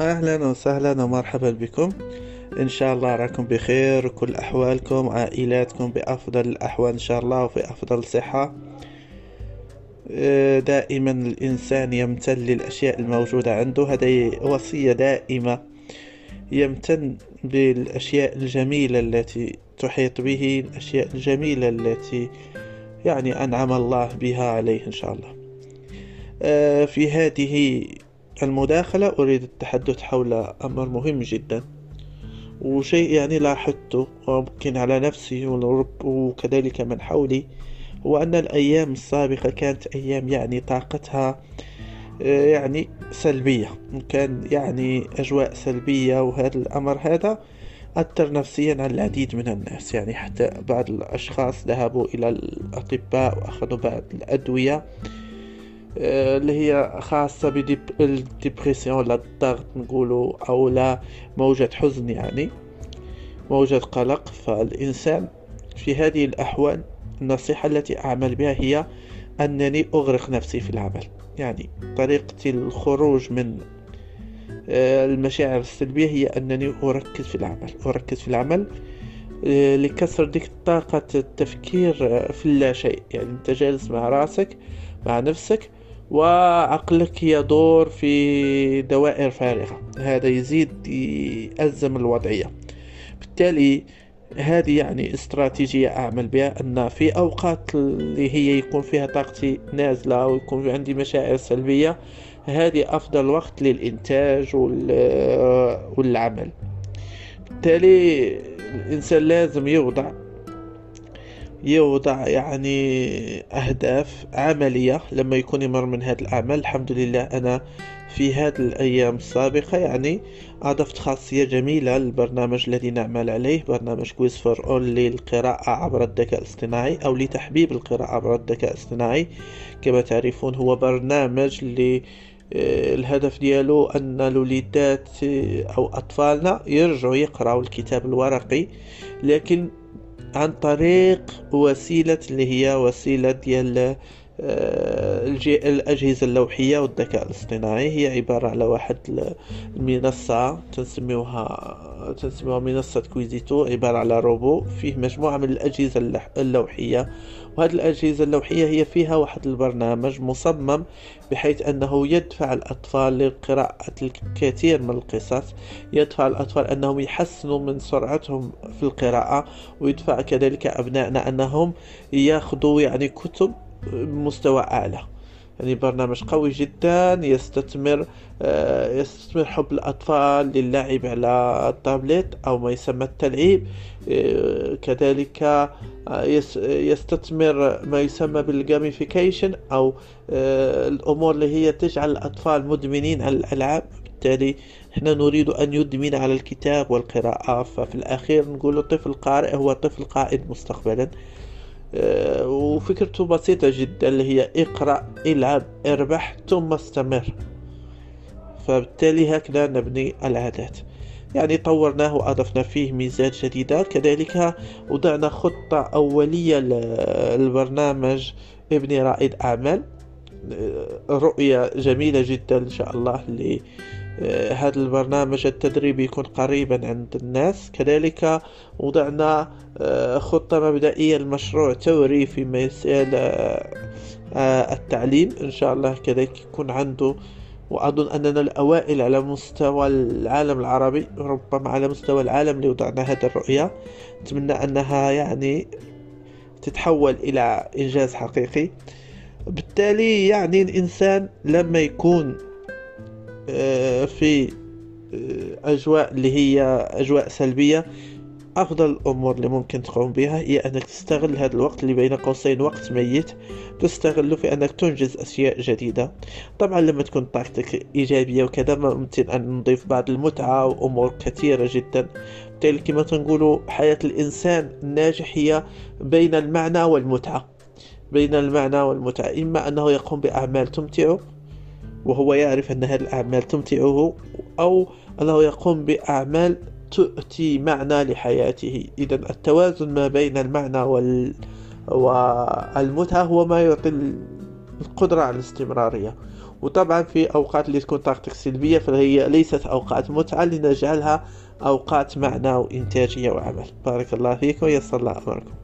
أهلا وسهلا ومرحبا بكم. إن شاء الله راكم بخير كل أحوالكم عائلاتكم بأفضل الأحوال إن شاء الله وفي أفضل صحة. آه، دائما الإنسان يمتن للأشياء الموجودة عنده. هذه وصية دائمة يمتن بالأشياء الجميلة التي تحيط به الأشياء الجميلة التي يعني أنعم الله بها عليه إن شاء الله. آه، في هذه المداخلة أريد التحدث حول أمر مهم جدا وشيء يعني لاحظته وممكن على نفسي وكذلك من حولي هو أن الأيام السابقة كانت أيام يعني طاقتها آه، يعني سلبية. كان يعني أجواء سلبية وهذا الأمر هذا أثر نفسيا على العديد من الناس. يعني حتى بعض الأشخاص ذهبوا إلى الأطباء وأخذوا بعض الأدوية اللي هي خاصة بالديبريسيون لا الضغط نقولوا أو لا موجة حزن يعني موجة قلق. فالإنسان في هذه الأحوال النصيحة التي أعمل بها هي أنني أغرق نفسي في العمل. يعني طريقة الخروج من آه، المشاعر السلبية هي أنني أركز في العمل. أركز في العمل آه، لكسر ديك طاقة التفكير في لا شيء. يعني أنت جالس مع رأسك مع نفسك وعقلك يدور في دوائر فارغة هذا يزيد يأزم الوضعية. بالتالي هذه يعني استراتيجية أعمل بها أن في أوقات اللي هي يكون فيها طاقتي نازلة ويكون عندي مشاعر سلبية هذه أفضل وقت للإنتاج والعمل. بالتالي الإنسان لازم يوضع يوضع يعني أهداف عملية لما يكون يمر من هذه الأعمال الحمد لله أنا في هذه الأيام السابقة يعني أضفت خاصية جميلة للبرنامج الذي نعمل عليه برنامج Quiz for All للقراءة عبر الذكاء الاصطناعي أو لتحبيب القراءة عبر الذكاء الاصطناعي. كما تعرفون هو برنامج ل آه، الهدف ديالو أن الوليدات أو أطفالنا يرجعوا يقرأوا الكتاب الورقي. لكن عن طريق وسيلة اللي هي وسيلة ديال الأجهزة اللوحية والذكاء الاصطناعي هي عبارة على واحد المنصة تنسميوها تنسميوها منصة كويزيتو عبارة على روبو فيه مجموعة من الأجهزة اللوحية. وهذه الأجهزة اللوحية هي فيها واحد البرنامج مصمم بحيث أنه يدفع الأطفال لقراءة الكثير من القصص. يدفع الأطفال أنهم يحسنوا من سرعتهم في القراءة ويدفع كذلك أبنائنا أنهم ياخذوا يعني كتب بمستوى أعلى. يعني برنامج قوي جدا يستثمر آه، يستثمر حب الأطفال للعب على التابلت أو ما يسمى التلعيب. آه، كذلك آه، يستثمر ما يسمى بالجاميفيكيشن أو الأمور اللي هي تجعل الأطفال مدمنين على الألعاب. بالتالي إحنا نريد أن يدمن على الكتاب والقراءة. ففي الأخير نقول طفل قارئ هو طفل قائد مستقبلا. وفكرته بسيطة جدا اللي هي اقرأ العب اربح ثم استمر. فبالتالي هكذا نبني العادات. يعني طورناه وأضفنا فيه ميزات جديدة. كذلك وضعنا خطة أولية للبرنامج ابن رائد أعمال. آه، رؤية جميلة جدا إن شاء الله آه، هذا البرنامج التدريبي يكون قريبا عند الناس. كذلك وضعنا آه، خطة مبدئية لمشروع توري في مسائل آه، التعليم. إن شاء الله كذلك يكون عنده. وأظن أننا الأوائل على مستوى العالم العربي ربما على مستوى العالم لوضعنا هذه الرؤية. أتمنى أنها يعني تتحول إلى إنجاز حقيقي. بالتالي يعني الإنسان لما يكون آه، في آه، أجواء اللي هي أجواء سلبية. أفضل الأمور اللي ممكن تقوم بها هي أنك تستغل هذا الوقت اللي بين قوسين وقت ميت تستغله في أنك تنجز أشياء جديدة. طبعا لما تكون طاقتك إيجابية وكذا ممكن أن نضيف بعض المتعة وأمور كثيرة جدا. بالتالي كما تنقولوا حياة الإنسان الناجح هي بين المعنى والمتعة. بين المعنى والمتعة. إما أنه يقوم بأعمال تمتعه وهو يعرف أن هذه الأعمال تمتعه أو أنه يقوم بأعمال تؤتي معنى لحياته. إذا التوازن ما بين المعنى وال... والمتعة هو ما يعطي القدرة على الاستمرارية. وطبعا في أوقات اللي تكون طاقتك سلبية فهي ليست أوقات متعة لنجعلها أوقات معنى وإنتاجية وعمل. بارك الله فيكم ويسر الله أمركم.